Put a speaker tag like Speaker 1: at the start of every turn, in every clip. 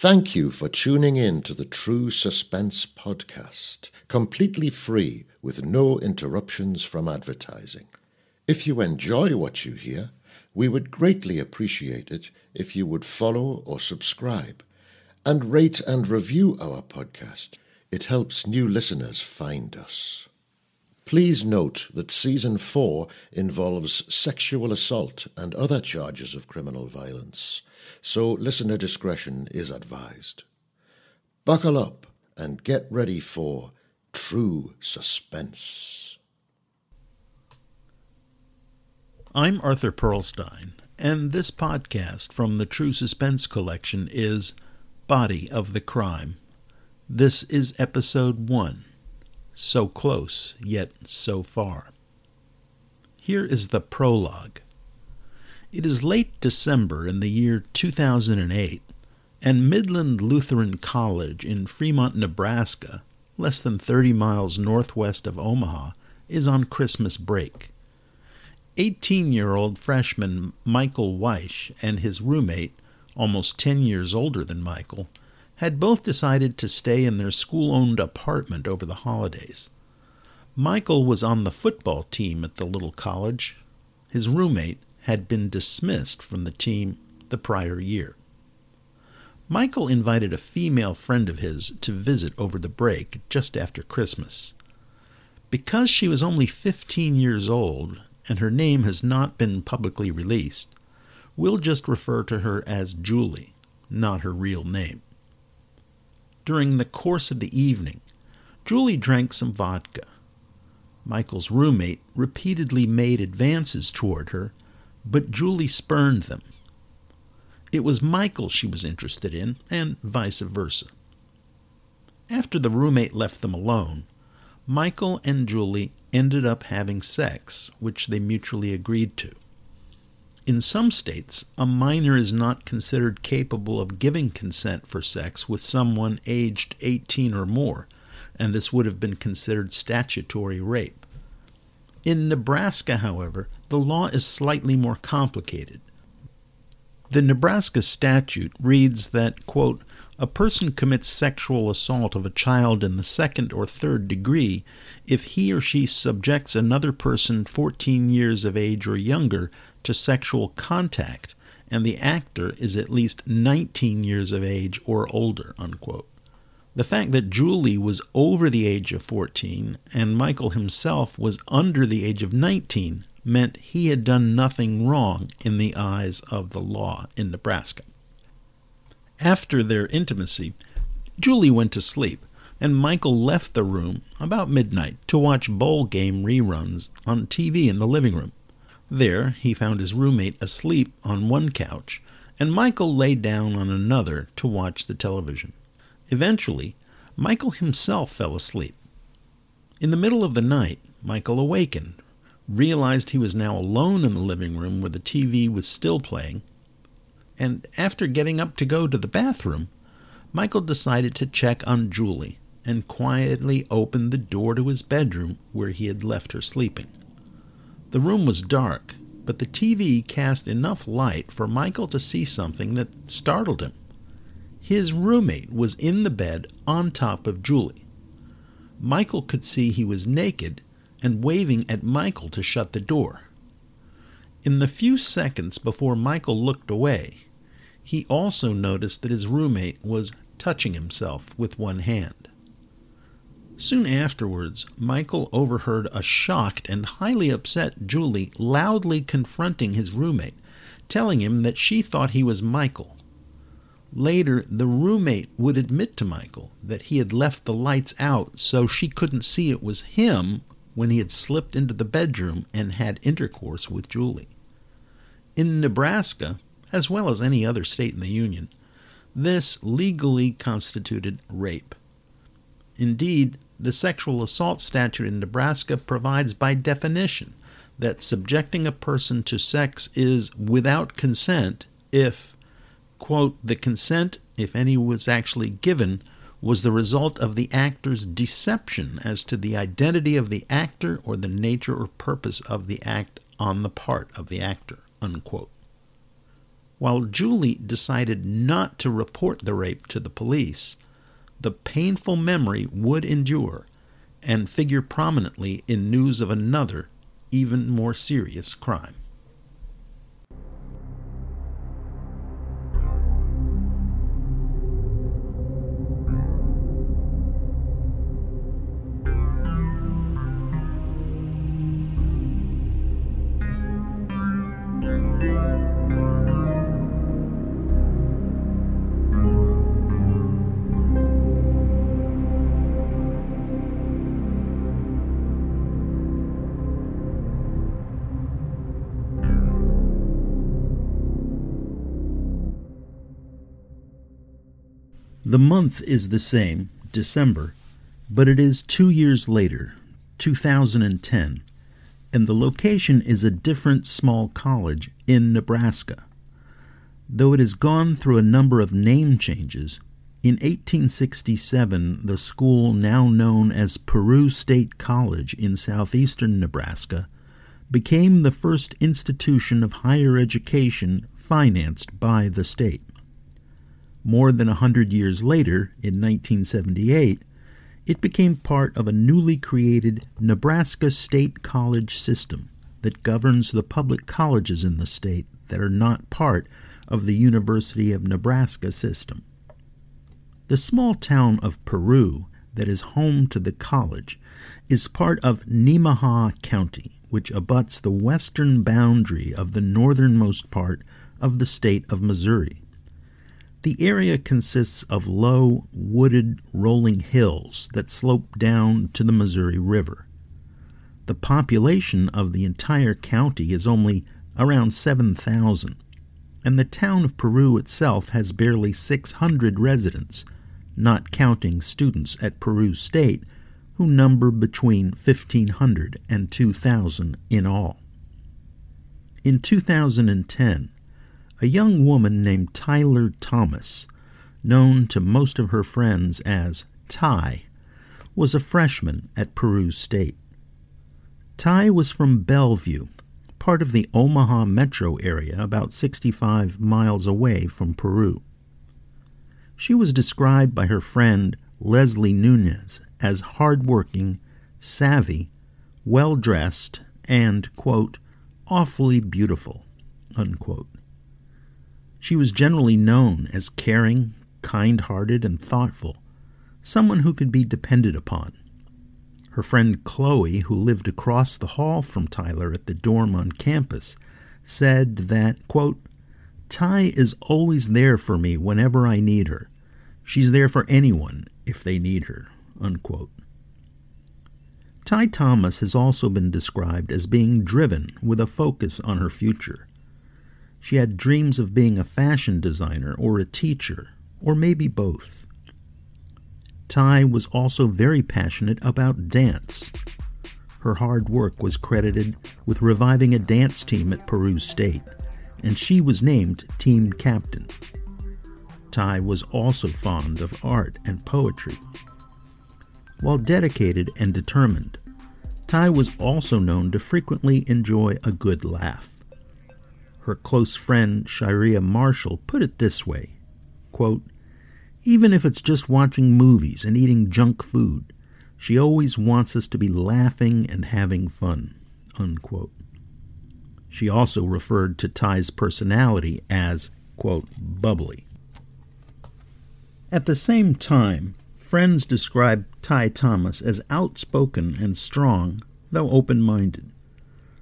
Speaker 1: Thank you for tuning in to the True Suspense podcast, completely free with no interruptions from advertising. If you enjoy what you hear, we would greatly appreciate it if you would follow or subscribe and rate and review our podcast. It helps new listeners find us. Please note that Season 4 involves sexual assault and other charges of criminal violence, so listener discretion is advised. Buckle up and get ready for true suspense.
Speaker 2: I'm Arthur Perlstein, and this podcast from the True Suspense collection is Body of the Crime. This is episode 1 So Close, Yet So Far. Here is the prologue. It is late December in the year 2008, and Midland Lutheran College in Fremont, Nebraska, less than 30 miles northwest of Omaha, is on Christmas break. 18 year old freshman Michael Weish and his roommate, almost 10 years older than Michael, had both decided to stay in their school owned apartment over the holidays. Michael was on the football team at the little college. His roommate had been dismissed from the team the prior year. Michael invited a female friend of his to visit over the break just after Christmas. Because she was only 15 years old and her name has not been publicly released, we'll just refer to her as Julie, not her real name. During the course of the evening, Julie drank some vodka. Michael's roommate repeatedly made advances toward her, but Julie spurned them. It was Michael she was interested in, and vice versa. After the roommate left them alone, Michael and Julie ended up having sex, which they mutually agreed to. In some states, a minor is not considered capable of giving consent for sex with someone aged 18 or more, and this would have been considered statutory rape. In Nebraska, however, the law is slightly more complicated. The Nebraska statute reads that, quote, a person commits sexual assault of a child in the second or third degree if he or she subjects another person 14 years of age or younger to sexual contact and the actor is at least 19 years of age or older. Unquote. The fact that Julie was over the age of 14 and Michael himself was under the age of 19 meant he had done nothing wrong in the eyes of the law in Nebraska. After their intimacy, Julie went to sleep, and Michael left the room about midnight to watch bowl game reruns on TV in the living room. There, he found his roommate asleep on one couch, and Michael lay down on another to watch the television. Eventually, Michael himself fell asleep. In the middle of the night, Michael awakened, realized he was now alone in the living room where the TV was still playing, and after getting up to go to the bathroom, Michael decided to check on Julie and quietly opened the door to his bedroom where he had left her sleeping. The room was dark, but the TV cast enough light for Michael to see something that startled him. His roommate was in the bed on top of Julie. Michael could see he was naked and waving at Michael to shut the door. In the few seconds before Michael looked away, he also noticed that his roommate was touching himself with one hand. Soon afterwards, Michael overheard a shocked and highly upset Julie loudly confronting his roommate, telling him that she thought he was Michael. Later, the roommate would admit to Michael that he had left the lights out so she couldn't see it was him when he had slipped into the bedroom and had intercourse with Julie. In Nebraska, as well as any other state in the Union, this legally constituted rape. Indeed, the sexual assault statute in Nebraska provides by definition that subjecting a person to sex is without consent if, quote, the consent, if any was actually given, was the result of the actor's deception as to the identity of the actor or the nature or purpose of the act on the part of the actor, unquote. While Julie decided not to report the rape to the police, the painful memory would endure and figure prominently in news of another, even more serious crime. The month is the same, December, but it is two years later, 2010, and the location is a different small college in Nebraska. Though it has gone through a number of name changes, in 1867 the school now known as Peru State College in southeastern Nebraska became the first institution of higher education financed by the state. More than a hundred years later, in 1978, it became part of a newly created Nebraska State College system that governs the public colleges in the state that are not part of the University of Nebraska system. The small town of Peru that is home to the college is part of Nemaha County, which abuts the western boundary of the northernmost part of the state of Missouri. The area consists of low, wooded, rolling hills that slope down to the Missouri River. The population of the entire county is only around 7,000, and the town of Peru itself has barely 600 residents, not counting students at Peru State, who number between 1,500 and 2,000 in all. In 2010, a young woman named Tyler Thomas, known to most of her friends as Ty, was a freshman at Peru State. Ty was from Bellevue, part of the Omaha metro area about 65 miles away from Peru. She was described by her friend Leslie Nunez as hardworking, savvy, well dressed, and, quote, awfully beautiful, unquote. She was generally known as caring, kind hearted, and thoughtful, someone who could be depended upon. Her friend Chloe, who lived across the hall from Tyler at the dorm on campus, said that, quote, Ty is always there for me whenever I need her. She's there for anyone if they need her. Unquote. Ty Thomas has also been described as being driven with a focus on her future. She had dreams of being a fashion designer or a teacher, or maybe both. Ty was also very passionate about dance. Her hard work was credited with reviving a dance team at Peru State, and she was named team captain. Ty was also fond of art and poetry. While dedicated and determined, Ty was also known to frequently enjoy a good laugh her close friend Sharia Marshall put it this way quote, Even if it's just watching movies and eating junk food, she always wants us to be laughing and having fun. Unquote. She also referred to Ty's personality as, quote, bubbly. At the same time, friends described Ty Thomas as outspoken and strong, though open minded.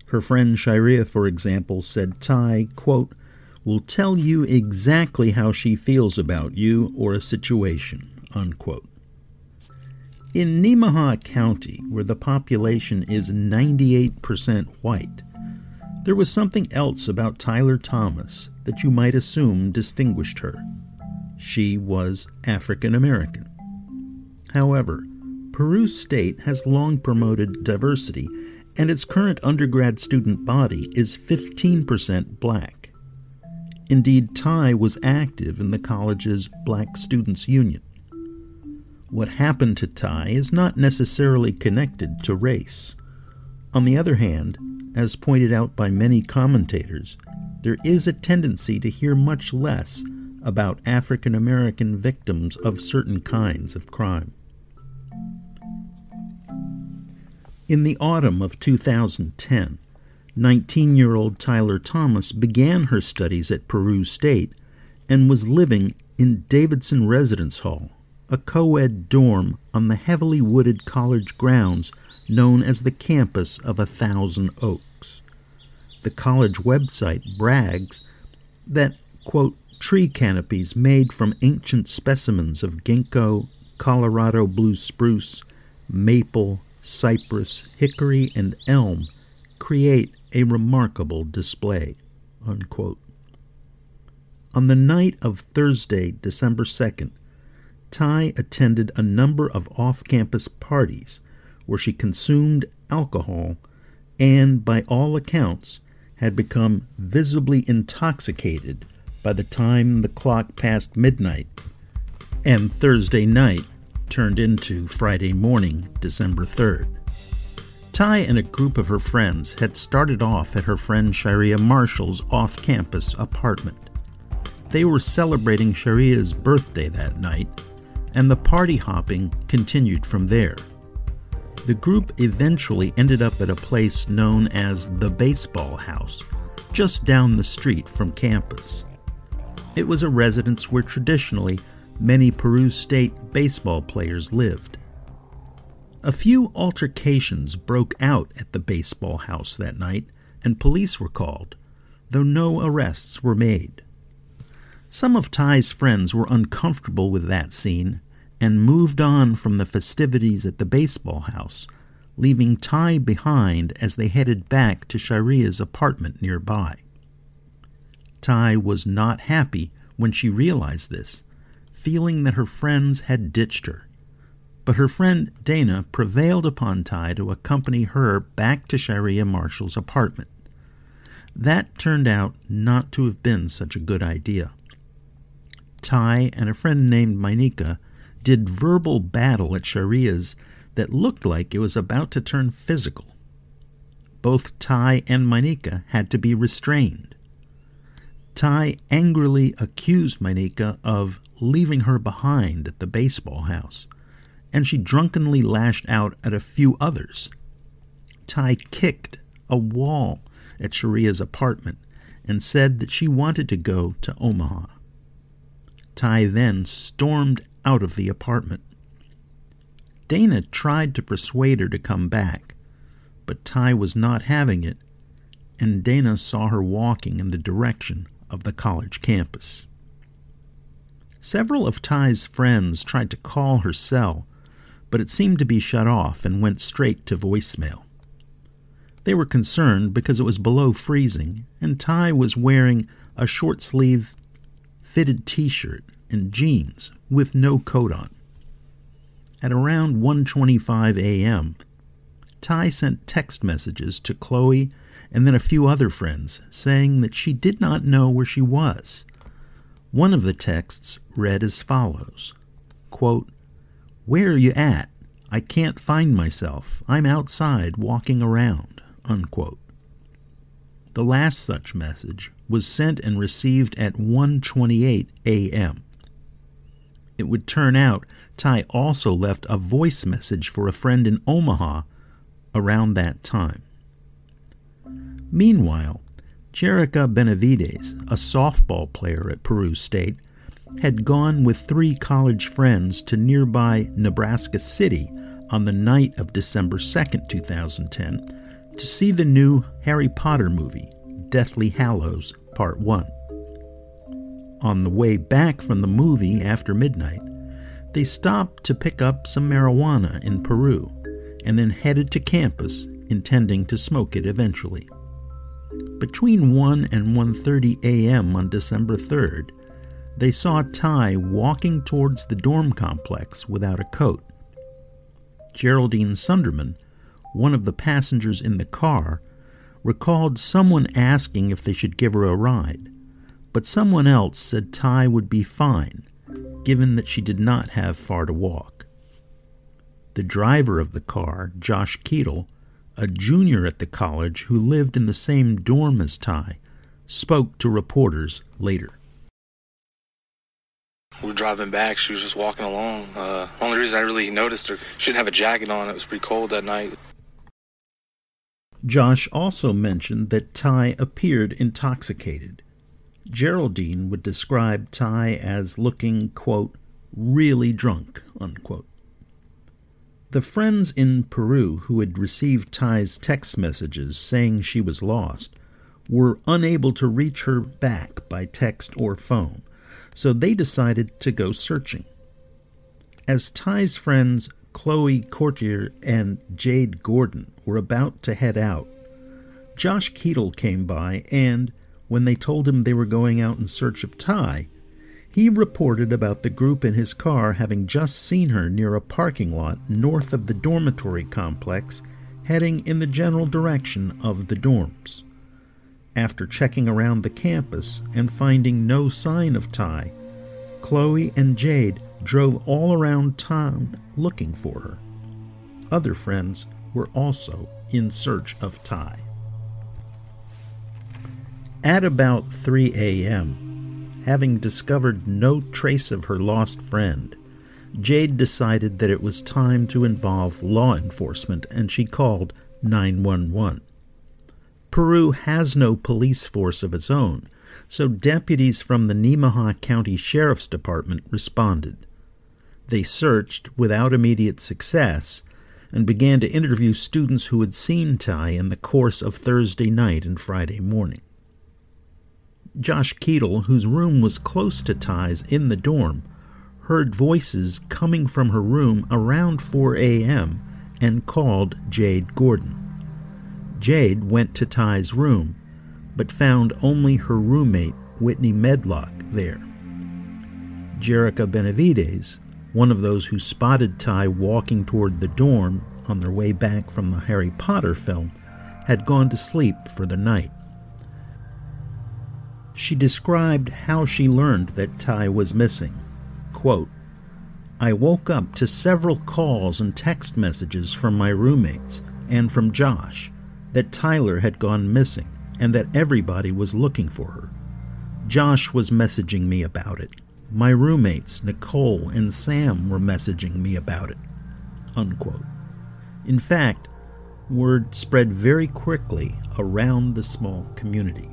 Speaker 2: Her friend Sharia, for example, said Ty, quote, will tell you exactly how she feels about you or a situation, unquote. In Nemaha County, where the population is 98% white, there was something else about Tyler Thomas that you might assume distinguished her. She was African American. However, Peru State has long promoted diversity and its current undergrad student body is 15% black. Indeed, Ty was active in the college's Black Students Union. What happened to Ty is not necessarily connected to race. On the other hand, as pointed out by many commentators, there is a tendency to hear much less about African American victims of certain kinds of crime. In the autumn of 2010, 19 year old Tyler Thomas began her studies at Peru State and was living in Davidson Residence Hall, a co ed dorm on the heavily wooded college grounds known as the campus of a Thousand Oaks. The college website brags that, quote, tree canopies made from ancient specimens of ginkgo, Colorado blue spruce, maple, cypress, hickory, and elm create a remarkable display. Unquote. On the night of Thursday, December 2nd, Ty attended a number of off campus parties where she consumed alcohol and, by all accounts, had become visibly intoxicated by the time the clock passed midnight and Thursday night turned into Friday morning, December 3rd. Ty and a group of her friends had started off at her friend Sharia Marshall's off campus apartment. They were celebrating Sharia's birthday that night, and the party hopping continued from there. The group eventually ended up at a place known as the Baseball House, just down the street from campus. It was a residence where traditionally many Peru State baseball players lived. A few altercations broke out at the baseball house that night, and police were called, though no arrests were made. Some of Ty's friends were uncomfortable with that scene and moved on from the festivities at the baseball house, leaving Ty behind as they headed back to Sharia's apartment nearby. Ty was not happy when she realized this, feeling that her friends had ditched her. But her friend Dana prevailed upon Ty to accompany her back to Sharia Marshall's apartment. That turned out not to have been such a good idea. Ty and a friend named Mainika did verbal battle at Sharia's that looked like it was about to turn physical. Both Ty and Mainika had to be restrained. Ty angrily accused Mainika of leaving her behind at the baseball house, and she drunkenly lashed out at a few others. Ty kicked a wall at Sharia's apartment and said that she wanted to go to Omaha. Ty then stormed out of the apartment. Dana tried to persuade her to come back, but Ty was not having it, and Dana saw her walking in the direction of the college campus. Several of Ty's friends tried to call her cell, but it seemed to be shut off and went straight to voicemail. They were concerned because it was below freezing, and Ty was wearing a short sleeved fitted t shirt and jeans with no coat on. At around 1:25 a.m., Ty sent text messages to Chloe and then a few other friends saying that she did not know where she was. One of the texts read as follows quote, Where are you at? I can't find myself. I'm outside walking around. Unquote. The last such message was sent and received at 1:28 a.m. It would turn out Ty also left a voice message for a friend in Omaha around that time. Meanwhile, Jerica Benavides, a softball player at Peru State, had gone with three college friends to nearby Nebraska City on the night of December 2, 2010, to see the new Harry Potter movie, Deathly Hallows Part 1. On the way back from the movie after midnight, they stopped to pick up some marijuana in Peru and then headed to campus intending to smoke it eventually. Between 1 and 1:30 a.m. on December 3rd, they saw Ty walking towards the dorm complex without a coat. Geraldine Sunderman, one of the passengers in the car, recalled someone asking if they should give her a ride, but someone else said Ty would be fine, given that she did not have far to walk. The driver of the car, Josh Keadle, a junior at the college who lived in the same dorm as Ty, spoke to reporters later.
Speaker 3: We were driving back. She was just walking along. Uh, only reason I really noticed her, she didn't have a jacket on. It was pretty cold that night.
Speaker 2: Josh also mentioned that Ty appeared intoxicated. Geraldine would describe Ty as looking, quote, really drunk, unquote. The friends in Peru who had received Ty's text messages saying she was lost were unable to reach her back by text or phone, so they decided to go searching. As Ty's friends Chloe Courtier and Jade Gordon were about to head out, Josh Keadle came by and, when they told him they were going out in search of Ty, he reported about the group in his car having just seen her near a parking lot north of the dormitory complex, heading in the general direction of the dorms. After checking around the campus and finding no sign of Ty, Chloe and Jade drove all around town looking for her. Other friends were also in search of Ty. At about 3 a.m., having discovered no trace of her lost friend, Jade decided that it was time to involve law enforcement and she called 911. Peru has no police force of its own, so deputies from the Nemaha County Sheriff's Department responded. They searched without immediate success and began to interview students who had seen Ty in the course of Thursday night and Friday morning. Josh Keadle, whose room was close to Ty's in the dorm, heard voices coming from her room around 4 a.m. and called Jade Gordon. Jade went to Ty's room, but found only her roommate, Whitney Medlock, there. Jerica Benavides, one of those who spotted Ty walking toward the dorm on their way back from the Harry Potter film, had gone to sleep for the night. She described how she learned that Ty was missing. Quote, I woke up to several calls and text messages from my roommates and from Josh that Tyler had gone missing and that everybody was looking for her. Josh was messaging me about it. My roommates, Nicole and Sam, were messaging me about it. Unquote. In fact, word spread very quickly around the small community.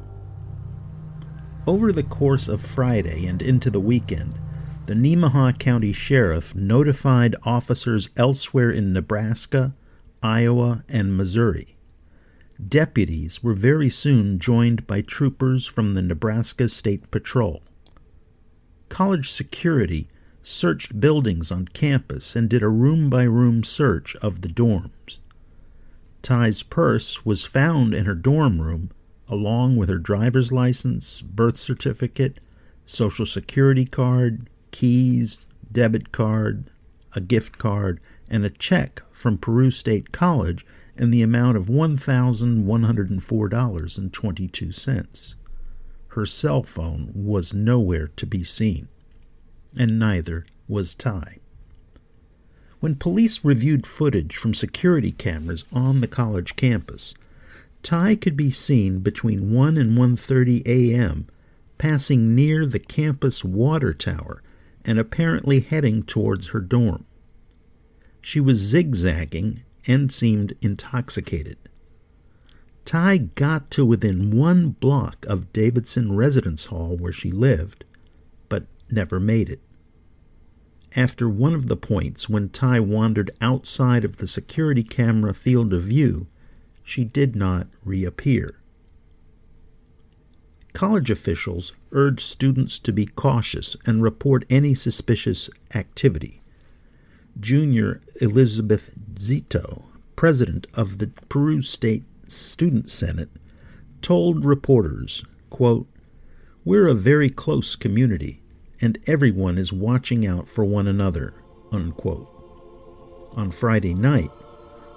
Speaker 2: Over the course of Friday and into the weekend, the Nemaha County Sheriff notified officers elsewhere in Nebraska, Iowa, and Missouri. Deputies were very soon joined by troopers from the Nebraska State Patrol. College security searched buildings on campus and did a room by room search of the dorms. Ty's purse was found in her dorm room along with her driver's license, birth certificate, social security card, keys, debit card, a gift card, and a check from Peru State College in the amount of $1,104.22. Her cell phone was nowhere to be seen, and neither was Ty. When police reviewed footage from security cameras on the college campus, Ty could be seen between 1 and 1:30 a.m. passing near the campus water tower and apparently heading towards her dorm. She was zigzagging and seemed intoxicated. Ty got to within one block of Davidson Residence Hall where she lived, but never made it. After one of the points when Ty wandered outside of the security camera field of view, she did not reappear. College officials urged students to be cautious and report any suspicious activity. Junior Elizabeth Zito, president of the Peru State Student Senate, told reporters, quote, We're a very close community, and everyone is watching out for one another. Unquote. On Friday night,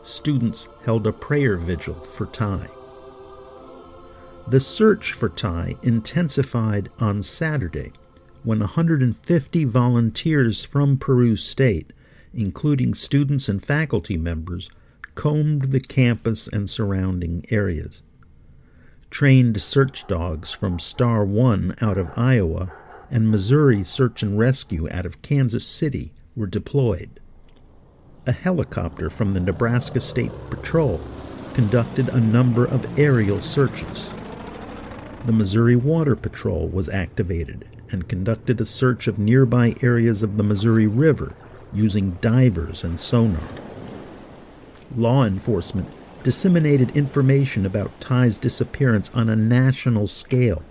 Speaker 2: students held a prayer vigil for Ty. The search for Ty intensified on Saturday when 150 volunteers from Peru State, including students and faculty members, combed the campus and surrounding areas. trained search dogs from Star One out of Iowa and Missouri Search and Rescue out of Kansas City were deployed. A helicopter from the Nebraska State Patrol conducted a number of aerial searches. The Missouri Water Patrol was activated and conducted a search of nearby areas of the Missouri River using divers and sonar. Law enforcement disseminated information about Ty's disappearance on a national scale.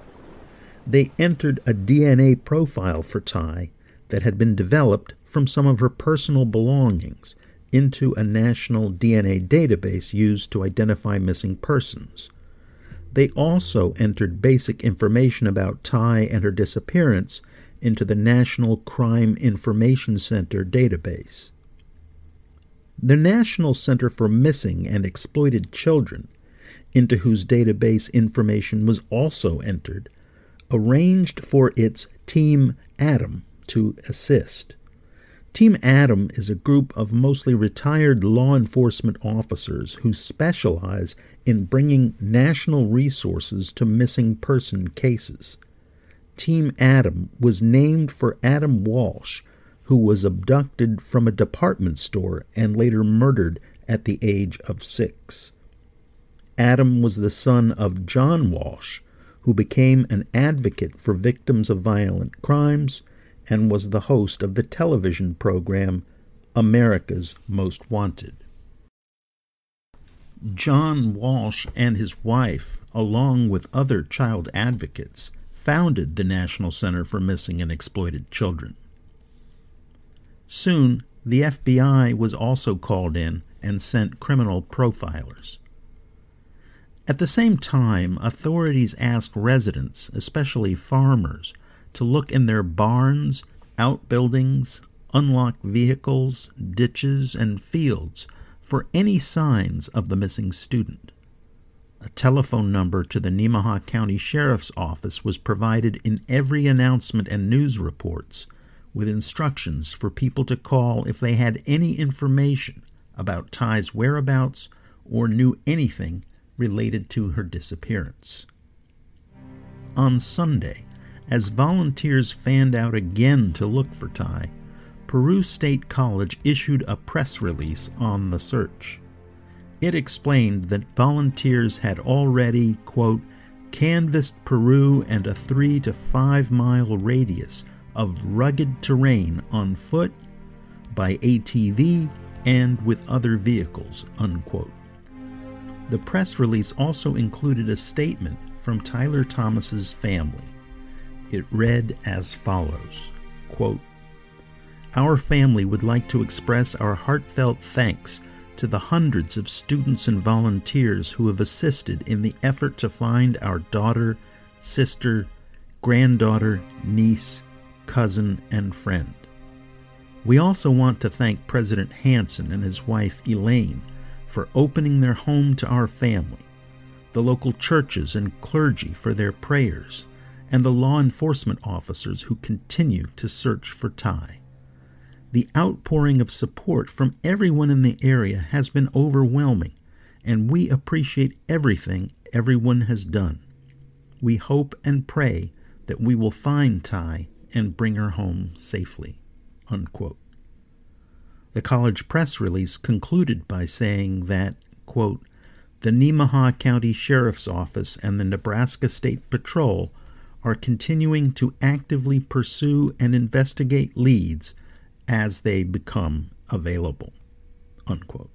Speaker 2: They entered a DNA profile for Ty that had been developed from some of her personal belongings into a national DNA database used to identify missing persons. They also entered basic information about Ty and her disappearance into the National Crime Information Center database. The National Center for Missing and Exploited Children, into whose database information was also entered, arranged for its Team Adam to assist. Team Adam is a group of mostly retired law enforcement officers who specialize in bringing national resources to missing person cases. Team Adam was named for Adam Walsh, who was abducted from a department store and later murdered at the age of six. Adam was the son of John Walsh, who became an advocate for victims of violent crimes and was the host of the television program America's Most Wanted. John Walsh and his wife, along with other child advocates, founded the National Center for Missing and Exploited Children. Soon, the FBI was also called in and sent criminal profilers. At the same time, authorities asked residents, especially farmers, to look in their barns, outbuildings, unlocked vehicles, ditches, and fields for any signs of the missing student. A telephone number to the Nemaha County Sheriff's Office was provided in every announcement and news reports, with instructions for people to call if they had any information about Ty's whereabouts or knew anything related to her disappearance. On Sunday, as volunteers fanned out again to look for Ty, Peru State College issued a press release on the search. It explained that volunteers had already, quote, canvassed Peru and a three to five mile radius of rugged terrain on foot, by ATV, and with other vehicles, unquote. The press release also included a statement from Tyler Thomas's family. It read as follows quote, Our family would like to express our heartfelt thanks to the hundreds of students and volunteers who have assisted in the effort to find our daughter, sister, granddaughter, niece, cousin, and friend. We also want to thank President Hanson and his wife Elaine for opening their home to our family, the local churches and clergy for their prayers, and the law enforcement officers who continue to search for Ty. The outpouring of support from everyone in the area has been overwhelming, and we appreciate everything everyone has done. We hope and pray that we will find Ty and bring her home safely. Unquote. The college press release concluded by saying that, quote, the Nemaha County Sheriff's Office and the Nebraska State Patrol are continuing to actively pursue and investigate leads as they become available. Unquote.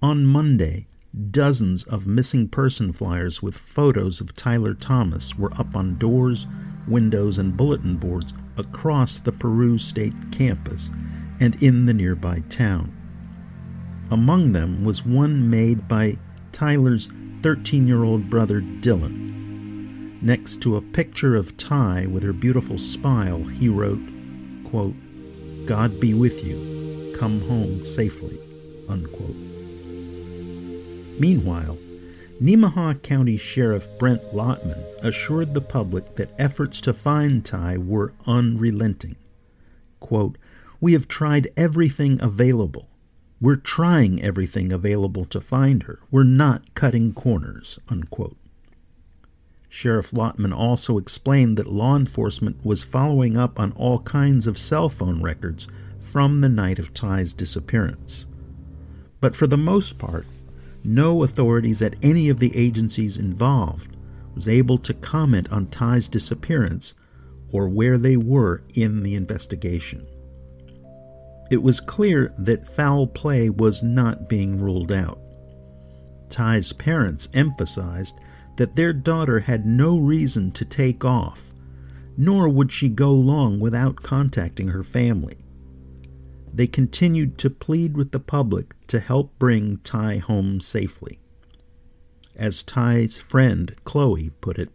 Speaker 2: On Monday, dozens of missing person flyers with photos of Tyler Thomas were up on doors, windows, and bulletin boards across the Peru State campus and in the nearby town. Among them was one made by Tyler's 13 year old brother Dylan, Next to a picture of Ty with her beautiful smile, he wrote, quote, God be with you. Come home safely. Unquote. Meanwhile, Nemaha County Sheriff Brent Lottman assured the public that efforts to find Ty were unrelenting. Quote, We have tried everything available. We're trying everything available to find her. We're not cutting corners. Unquote. Sheriff Lottman also explained that law enforcement was following up on all kinds of cell phone records from the night of Ty's disappearance. But for the most part, no authorities at any of the agencies involved was able to comment on Ty's disappearance or where they were in the investigation. It was clear that foul play was not being ruled out. Ty's parents emphasized that their daughter had no reason to take off, nor would she go long without contacting her family. They continued to plead with the public to help bring Ty home safely. As Ty's friend Chloe put it,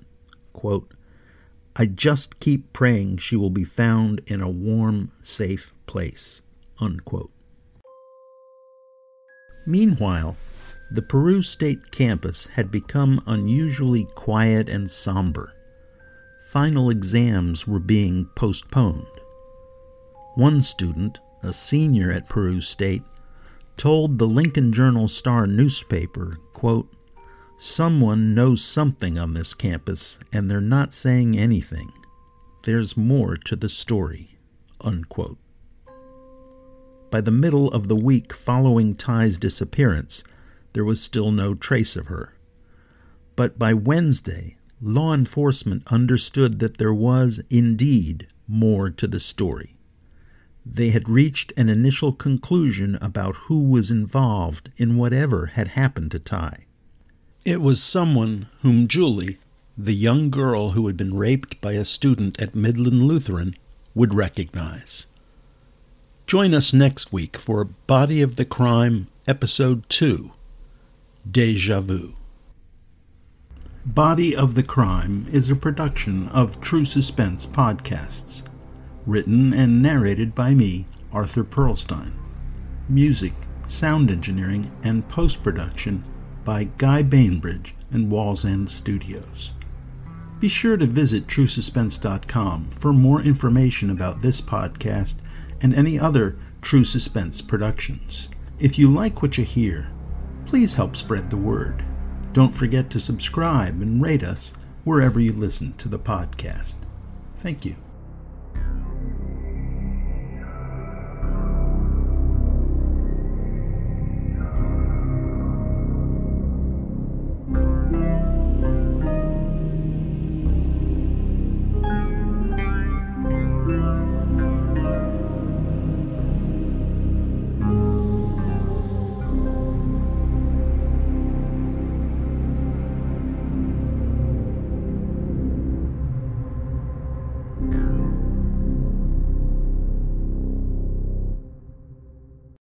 Speaker 2: quote, I just keep praying she will be found in a warm, safe place. Unquote. Meanwhile, the Peru State campus had become unusually quiet and somber. Final exams were being postponed. One student, a senior at Peru State, told the Lincoln Journal Star newspaper, quote, Someone knows something on this campus, and they're not saying anything. There's more to the story. Unquote. By the middle of the week following Ty's disappearance, there was still no trace of her. But by Wednesday, law enforcement understood that there was, indeed, more to the story. They had reached an initial conclusion about who was involved in whatever had happened to Ty. It was someone whom Julie, the young girl who had been raped by a student at Midland Lutheran, would recognize. Join us next week for Body of the Crime, Episode 2 Deja Vu. Body of the Crime is a production of True Suspense Podcasts, written and narrated by me, Arthur Perlstein. Music, sound engineering, and post production by Guy Bainbridge and Walls End Studios. Be sure to visit TrueSuspense.com for more information about this podcast and any other True Suspense productions. If you like what you hear, please help spread the word. Don't forget to subscribe and rate us wherever you listen to the podcast. Thank you.